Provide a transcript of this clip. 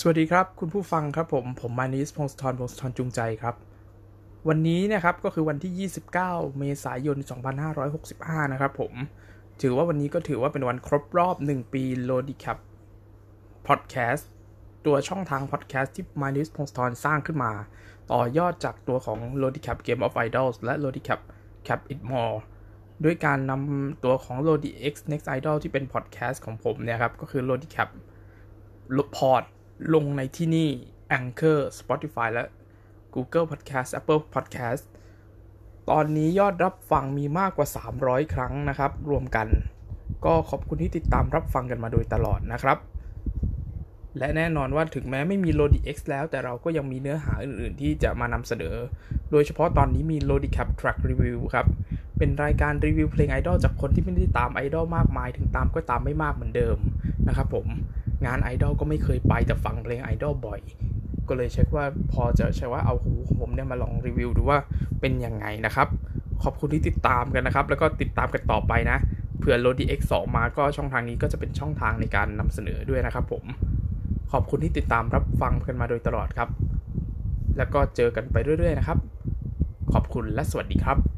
สวัสดีครับคุณผู้ฟังครับผม ผมมานิสพงศธรพงศธรจุงใจครับ วันนี้นะครับก็คือวันที่ 29 เมษายน 2565 นะครับผม ถือว่าวันนี้ก็ถือว่าเป็นวันครบรอบ 1 ปีโลดิแคปพอดแคสต์ตัวช่องทางพอดแคสต์ที่มานิสพงศธรสร้างขึ้นมา ต่อยอดจากตัวของ l o d i c a p Game of Idols และ l o d i c a p Cap It More ด้วยการนำตัวของ l o d i X Next Idol ที่เป็นพอดแคสต์ของผมเนี่ยครับก็คือ l o d i c a p ลพอร์ต ลงในที่นี่ Anchor Spotify และ Google Podcast Apple Podcast ตอนนี้ยอดรับฟังมีมากกว่า 300 ครั้งนะครับ รวมกัน ก็ขอบคุณที่ติดตามรับฟังกันมาโดยตลอดนะครับ และแน่นอนว่าถึงแม้ไม่มี Lodi X แล้ว แต่เราก็ยังมีเนื้อหาอื่นๆ ที่จะมานำเสนอ โดยเฉพาะตอนนี้มี Lodi Cap Track Review ครับ เป็นรายการรีวิวเพลงไอดอลจากคนที่ไม่ได้ตามไอดอลมากมาย ถึงตามก็ตามไม่มากเหมือนเดิมนะครับผม งานไอดอลก็ไม่เคยไปแต่ฟังเพลงไอดอลบ่อย ก็เลยเช็คว่าพอจะใช้ว่าเอาหูของผมเนี่ยมาลองรีวิวดูว่าเป็นยังไงนะครับ ขอบคุณที่ติดตามกันนะครับ แล้วก็ติดตามกันต่อไปนะเผื่อ Lodi X2 มาก็ช่องทางนี้ก็จะเป็นช่องทางในการนำเสนอด้วยนะครับผมขอบคุณที่ติดตามรับฟังกันมาโดยตลอดครับ แล้วก็เจอกันไปเรื่อยๆนะครับ ขอบคุณและสวัสดีครับ